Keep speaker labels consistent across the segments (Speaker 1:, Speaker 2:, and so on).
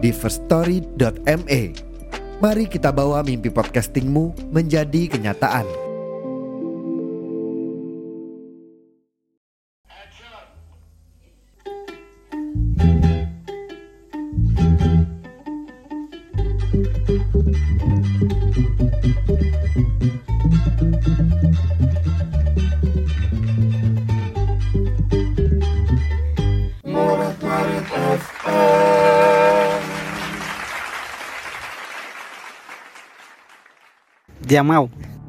Speaker 1: di firststory.me. Mari kita bawa mimpi podcastingmu menjadi kenyataan.
Speaker 2: Dia mau.
Speaker 3: Coba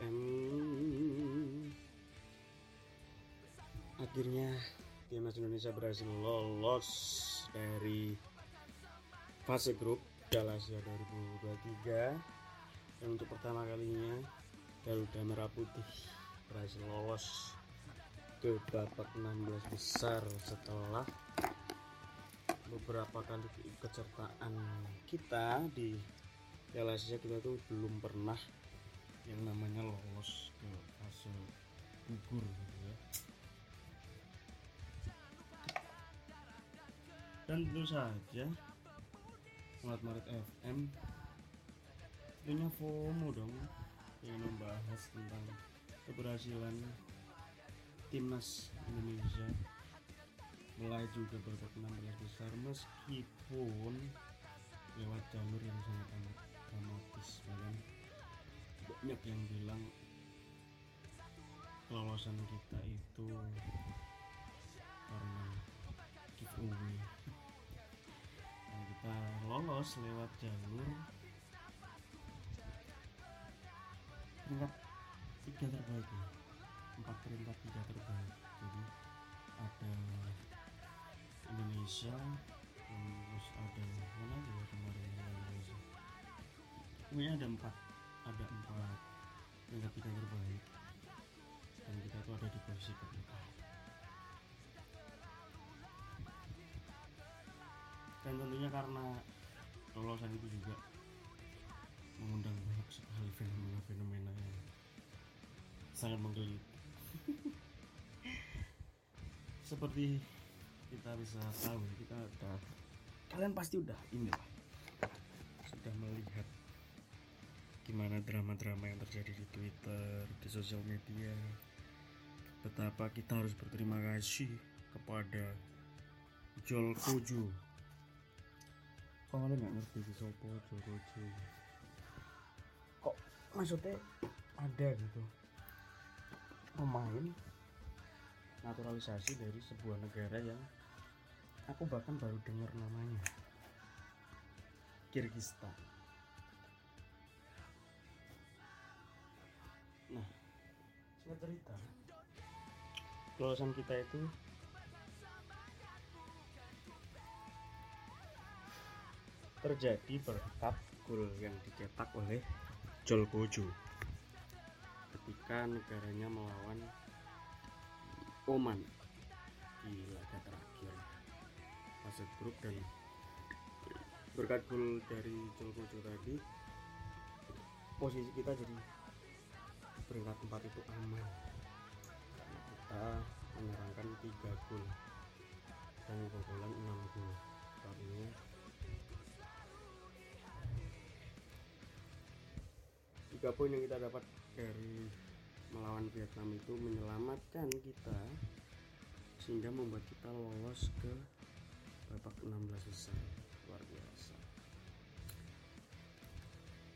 Speaker 4: FM. Akhirnya timnas Indonesia berhasil lolos dari fase grup Piala Asia 2023 dan untuk pertama kalinya Garuda Merah Putih berhasil lolos ke babak 16 besar setelah beberapa kali keikutsertaan kita di Piala Asia kita tuh belum pernah yang namanya lolos ke fase gugur gitu ya. Dan tentu saja Maret Maret FM punya FOMO dong yang membahas tentang keberhasilan timnas Indonesia mulai juga babak 16 besar meskipun lewat jalur yang sangat amat dramatis bahkan banyak yang bilang kelolosan kita itu karena giveaway dan kita lolos lewat jalur peringkat tiga terbaik ya. Empat peringkat tiga terbaik. Jadi ada Indonesia terus ada mana ya kemarin Indonesia. Pokoknya ada empat ada empat peringkat tiga terbaik dan kita tuh ada di posisi keempat. Dan tentunya karena lolosan itu juga mengundang banyak sekali fenomena-fenomena yang sangat menggelitik. Seperti kita bisa tahu kita udah kalian pasti udah ini sudah melihat gimana drama-drama yang terjadi di Twitter di sosial media? Betapa kita harus berterima kasih kepada Jol Kojo. Kok kalian nggak ngerti di sopo Jol Kojo. Kok maksudnya ada gitu? Pemain naturalisasi dari sebuah negara yang aku bahkan baru dengar namanya. Kirgistan cerita. Kelolosan kita itu terjadi berkat gol yang dicetak oleh Jol Kojo ketika negaranya melawan Oman di laga terakhir. Fase grup dan berkat gol dari Jol Kojo tadi posisi kita jadi peringkat 4 itu aman. Karena kita menyerangkan 3 gol. Dan kebobolan 6 gol. Artinya tiga poin yang kita dapat dari melawan Vietnam itu menyelamatkan kita sehingga membuat kita lolos ke babak 16 besar. Luar biasa.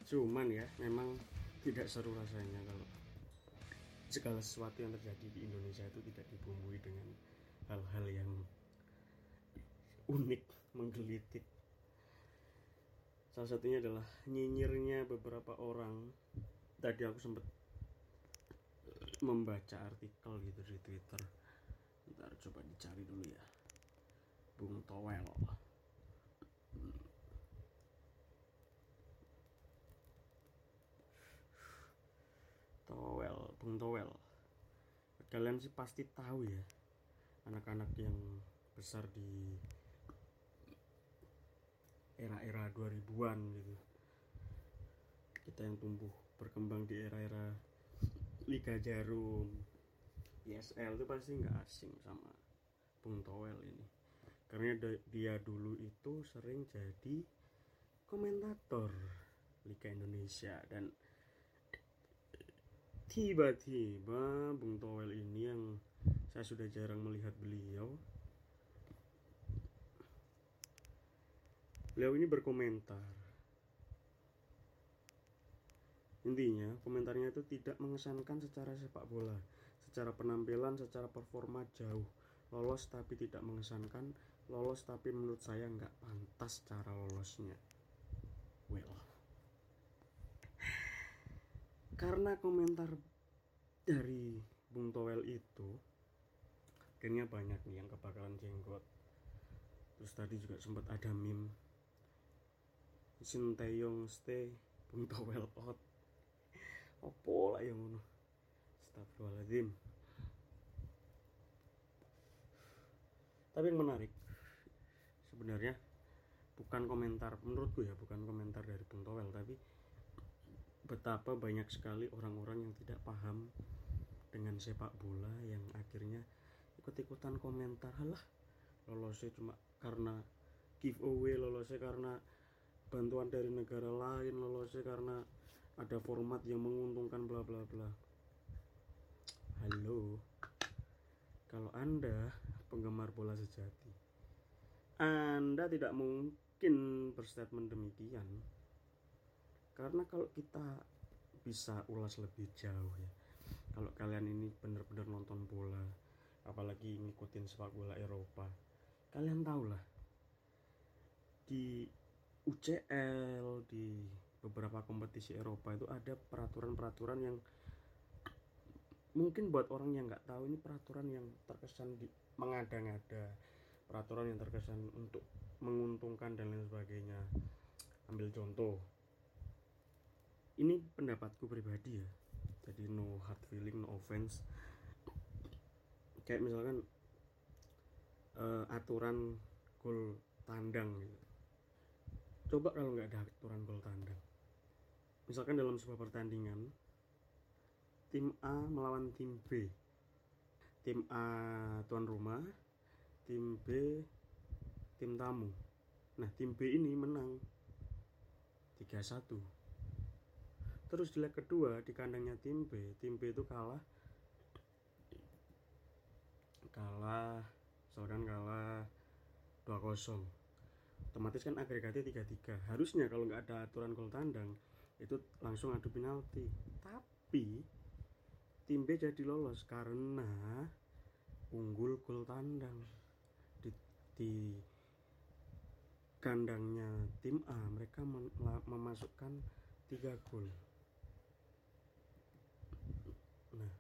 Speaker 4: Cuman ya memang tidak seru rasanya kalau segala sesuatu yang terjadi di Indonesia itu tidak dibumbui dengan hal-hal yang unik menggelitik. Salah satunya adalah nyinyirnya beberapa orang. Tadi aku sempat membaca artikel gitu di Twitter. Ntar coba dicari dulu ya. Bung Towel Towel Bung Towel. Kalian sih pasti tahu ya anak-anak yang besar di era-era 2000-an gitu. Kita yang tumbuh berkembang di era-era Liga Jarum ISL itu pasti nggak asing sama Bung Towel ini. Karena dia dulu itu sering jadi komentator Liga Indonesia dan tiba-tiba Bung Towel ini yang saya sudah jarang melihat beliau beliau ini berkomentar. Intinya komentarnya itu tidak mengesankan secara sepak bola secara penampilan secara performa jauh. Lolos tapi tidak mengesankan lolos tapi menurut saya nggak pantas cara lolosnya. Well karena komentar dari Bung Towel itu akhirnya banyak nih yang kebakaran jenggot. Terus tadi juga sempat ada meme Sinteyong stay Bung Towel out. Opo lah yang ngono. Astagfirullahaladzim. Tapi yang menarik sebenarnya bukan komentar menurutku ya bukan komentar dari Bung Towel tapi betapa banyak sekali orang-orang yang tidak paham dengan sepak bola yang akhirnya ikut-ikutan komentar halah lolosnya cuma karena giveaway lolosnya karena bantuan dari negara lain lolosnya karena ada format yang menguntungkan bla bla bla. Halo kalau anda penggemar bola sejati anda tidak mungkin berstatement demikian karena kalau kita bisa ulas lebih jauh ya. Kalau kalian ini benar-benar nonton bola apalagi ngikutin sepak bola Eropa kalian tahu lah di UCL di beberapa kompetisi Eropa itu ada peraturan-peraturan yang mungkin buat orang yang nggak tahu ini peraturan yang terkesan di mengada-ngada peraturan yang terkesan untuk menguntungkan dan lain sebagainya. Ambil contoh ini pendapatku pribadi ya. Jadi no hard feeling no offense. Kayak misalkan eh, aturan gol tandang gitu. Coba kalau nggak ada aturan gol tandang. Misalkan dalam sebuah pertandingan tim A melawan tim B. Tim A tuan rumah tim B tim tamu. Nah tim B ini menang 3-1 terus di leg kedua di kandangnya tim B tim B itu kalah. Kalah misalkan kalah 2-0 otomatis kan agregatnya 3-3 harusnya kalau nggak ada aturan gol tandang itu langsung adu penalti. Tapi tim B jadi lolos karena unggul gol tandang. Di, di kandangnya tim A mereka memasukkan 3 gol nah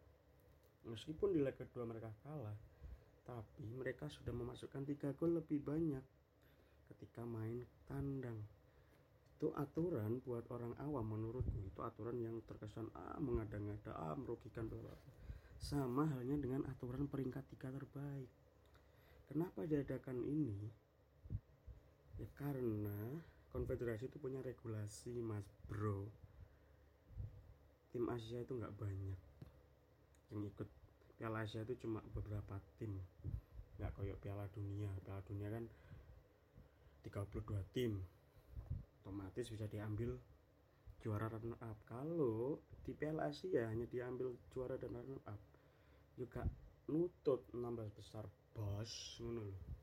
Speaker 4: meskipun di leg kedua mereka kalah tapi mereka sudah memasukkan 3 gol lebih banyak ketika main tandang. Itu aturan buat orang awam menurutku. Itu aturan yang terkesan ah mengada-ngada ah merugikan bla. sama halnya dengan aturan peringkat tiga terbaik. Kenapa diadakan ini? Ya karena konfederasi itu punya regulasi mas bro. Tim Asia itu nggak banyak yang ikut Piala Asia itu cuma beberapa tim. Nggak kayak Piala Dunia. Piala Dunia kan 32 tim. Otomatis bisa diambil juara runner up. Kalau di Piala Asia hanya diambil juara dan runner up juga nutut 16 besar bos ngono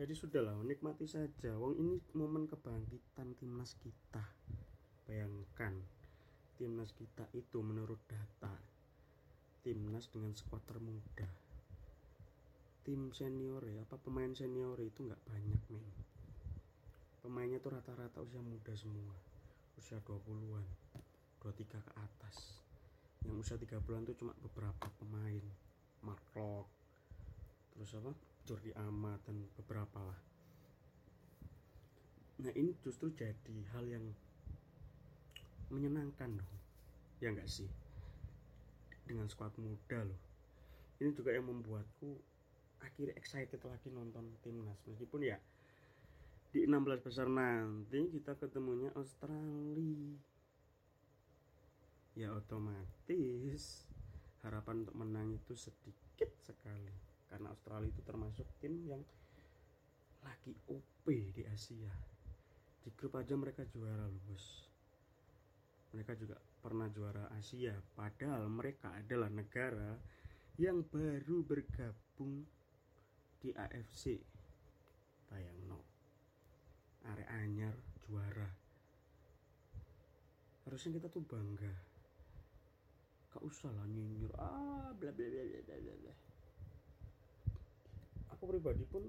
Speaker 4: jadi sudahlah nikmati saja. Wong ini momen kebangkitan timnas kita. Bayangkan timnas kita itu menurut data. Timnas dengan skuad termuda. Tim senior ya apa pemain senior itu nggak banyak men. Pemainnya tuh rata-rata usia muda semua. Usia 20-an 23 ke atas. Yang usia 30-an tuh cuma beberapa pemain. Mark terus apa? Jordi Amat dan beberapa lah. Nah ini justru jadi hal yang menyenangkan dong. Ya enggak sih? Dengan skuad muda loh. Ini juga yang membuatku akhirnya excited lagi nonton timnas. Meskipun ya di 16 besar nanti kita ketemunya Australia. Ya otomatis harapan untuk menang itu sedikit sekali. Karena Australia itu termasuk tim yang lagi OP di Asia. Di grup aja mereka juara loh bos mereka juga pernah juara Asia. Padahal mereka adalah negara yang baru bergabung di AFC bayang no arek anyar juara. Harusnya kita tuh bangga. Gak usah lah nyinyir ah bla bla bla bla bla bla. Aku pribadi pun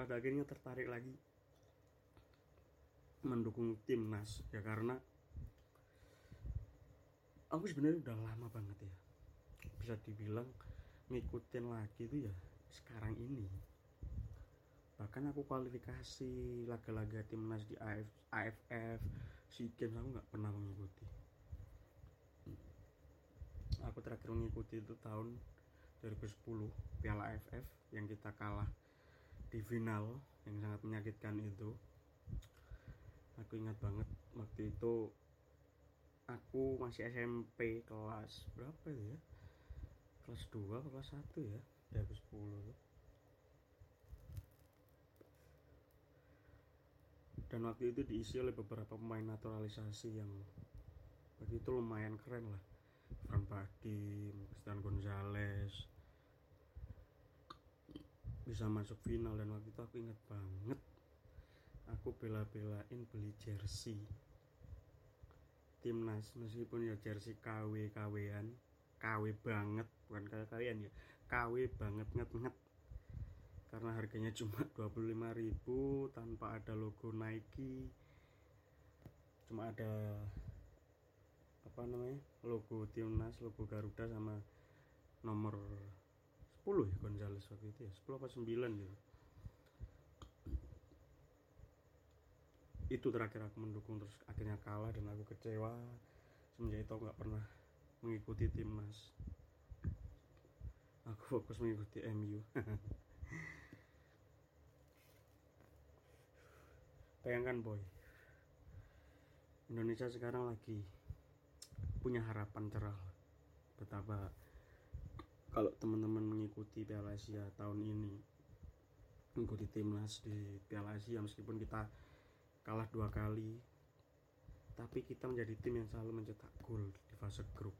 Speaker 4: pada akhirnya tertarik lagi mendukung timnas ya karena aku sebenarnya udah lama banget ya bisa dibilang ngikutin lagi itu ya sekarang ini. Bahkan aku kualifikasi laga-laga timnas di AF, AFF SEA Games aku nggak pernah mengikuti. Aku terakhir mengikuti itu tahun 2010 Piala AFF yang kita kalah di final yang sangat menyakitkan itu. Aku ingat banget waktu itu aku masih SMP kelas berapa itu ya? Kelas 2 atau kelas 1 ya? 2010 tuh. dan waktu itu diisi oleh beberapa pemain naturalisasi yang waktu itu lumayan keren lah. Fran Badim, Cristian Gonzalez bisa masuk final dan waktu itu aku ingat banget. Aku bela-belain beli jersey. Timnas meskipun ya jersey KW KW-an KW banget bukan kayak kalian ya KW banget nget nget karena harganya cuma 25.000 tanpa ada logo Nike. Cuma ada apa namanya logo timnas logo Garuda sama nomor 10 ya Gonzales waktu itu ya? 10 apa 9 gitu. Itu terakhir aku mendukung terus akhirnya kalah dan aku kecewa. Semenjak itu aku nggak pernah mengikuti timnas. Aku fokus mengikuti MU bayangkan boy. Indonesia sekarang lagi punya harapan cerah betapa kalau teman-teman mengikuti Piala Asia tahun ini mengikuti timnas di Piala Asia meskipun kita kalah dua kali tapi kita menjadi tim yang selalu mencetak gol di fase grup.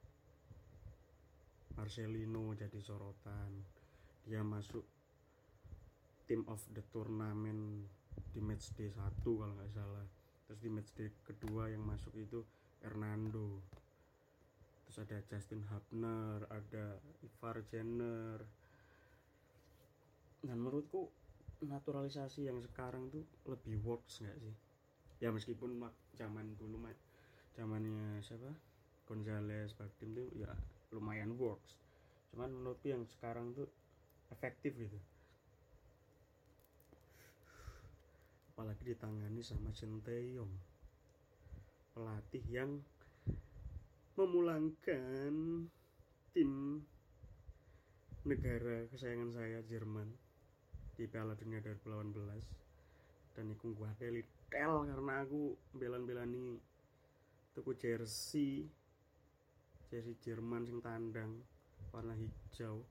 Speaker 4: Marcelino jadi sorotan dia masuk team of the tournament di match day 1 kalau nggak salah. Terus di match day kedua yang masuk itu Hernando terus ada Justin Hubner ada Ivar Jenner. Dan menurutku naturalisasi yang sekarang tuh lebih works nggak sih? Ya meskipun mak- zaman dulu mak zamannya siapa? Gonzales Bagdim tuh ya lumayan works. Cuman menurutku yang sekarang tuh efektif gitu. Apalagi ditangani sama Sinteyong pelatih yang memulangkan tim negara kesayangan saya Jerman di Piala Dunia 2018 dan iku gua tel karena aku belan-belani tuku jersey jersey Jerman sing tandang warna hijau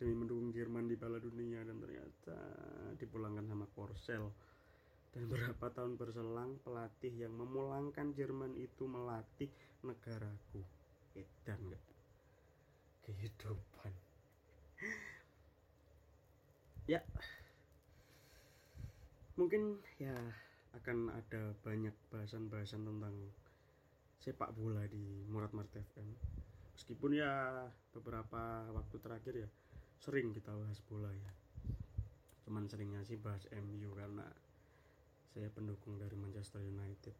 Speaker 4: demi mendukung Jerman di Piala Dunia. Dan ternyata dipulangkan sama Korsel dan beberapa tahun berselang pelatih yang memulangkan Jerman itu melatih negaraku. Edan nggak? Kehidupan. Ya. Mungkin ya akan ada banyak bahasan-bahasan tentang sepak bola di Murad Mart FM meskipun ya beberapa waktu terakhir ya sering kita bahas bola ya. Cuman seringnya sih bahas MU karena saya pendukung dari Manchester United.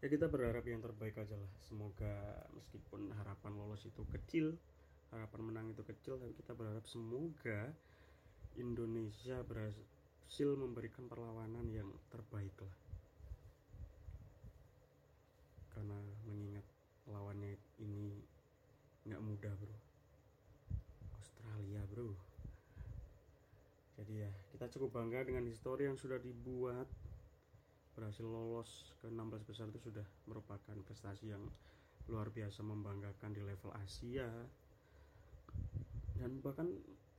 Speaker 4: Ya kita berharap yang terbaik aja lah. Semoga meskipun harapan lolos itu kecil harapan menang itu kecil tapi kita berharap semoga Indonesia berhasil memberikan perlawanan yang terbaik lah. Karena mengingat lawannya ini nggak mudah bro Australia bro jadi ya kita cukup bangga dengan histori yang sudah dibuat. Berhasil lolos ke 16 besar itu sudah merupakan prestasi yang luar biasa membanggakan di level Asia. Dan bahkan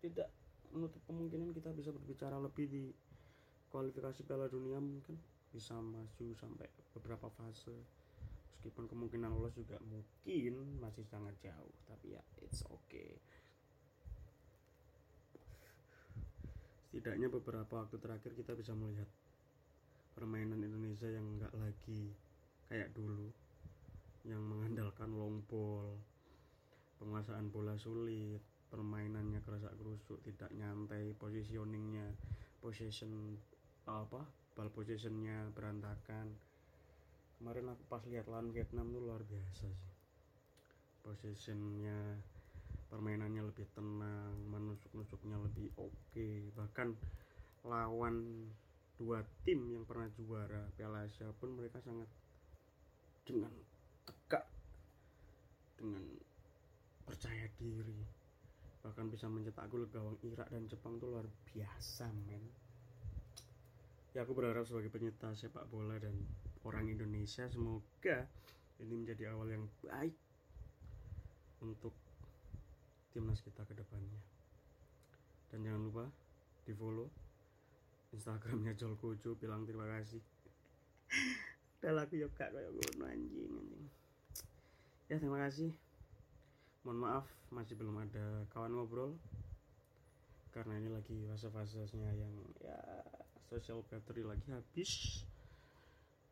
Speaker 4: tidak menutup kemungkinan kita bisa berbicara lebih di kualifikasi Piala Dunia mungkin bisa maju sampai beberapa fase. Meskipun kemungkinan lolos juga mungkin masih sangat jauh tapi ya it's okay setidaknya beberapa waktu terakhir kita bisa melihat permainan Indonesia yang nggak lagi kayak dulu yang mengandalkan long ball penguasaan bola sulit permainannya kerusak kerusuk tidak nyantai positioningnya possession apa ball possessionnya berantakan. Kemarin aku pas lihat lawan Vietnam tuh luar biasa sih. Possessionnya permainannya lebih tenang menusuk-nusuknya lebih oke. Bahkan lawan dua tim yang pernah juara Piala Asia pun mereka sangat dengan tegak dengan percaya diri. Bahkan bisa mencetak gol gawang Irak dan Jepang itu luar biasa men. Ya aku berharap sebagai penyinta sepak bola dan orang Indonesia semoga ini menjadi awal yang baik untuk timnas kita ke depannya. Dan jangan lupa di follow instagramnya Jol Kojo bilang terima kasih. Udah laku yuk kak kayak anjing. Ya terima kasih. Mohon maaf masih belum ada kawan ngobrol. Karena ini lagi fase-fasenya yang ya social battery lagi habis.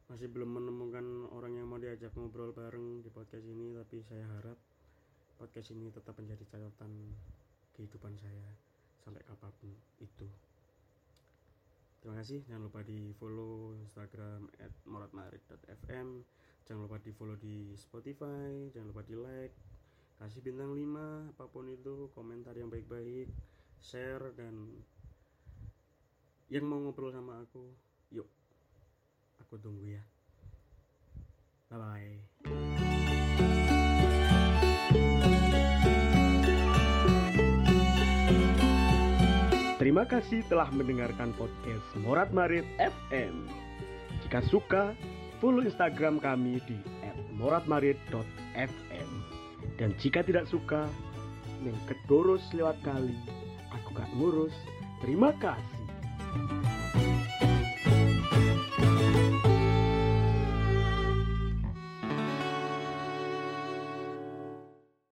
Speaker 4: Masih belum menemukan orang yang mau diajak ngobrol bareng di podcast ini tapi saya harap podcast ini tetap menjadi catatan kehidupan saya sampai kapan pun itu. Terima kasih. Jangan lupa di follow instagram at moratmarik.fm jangan lupa di follow di spotify. Jangan lupa di like. Kasih bintang 5 apa pun itu. Komentar yang baik-baik. Share dan yang mau ngobrol sama aku yuk. Aku tunggu ya. Bye bye Terima kasih telah mendengarkan podcast Morat Marit FM. Jika suka, follow Instagram kami di @moratmarit.fm. Dan jika tidak suka, yang kedurus lewat kali, aku gak ngurus. Terima kasih.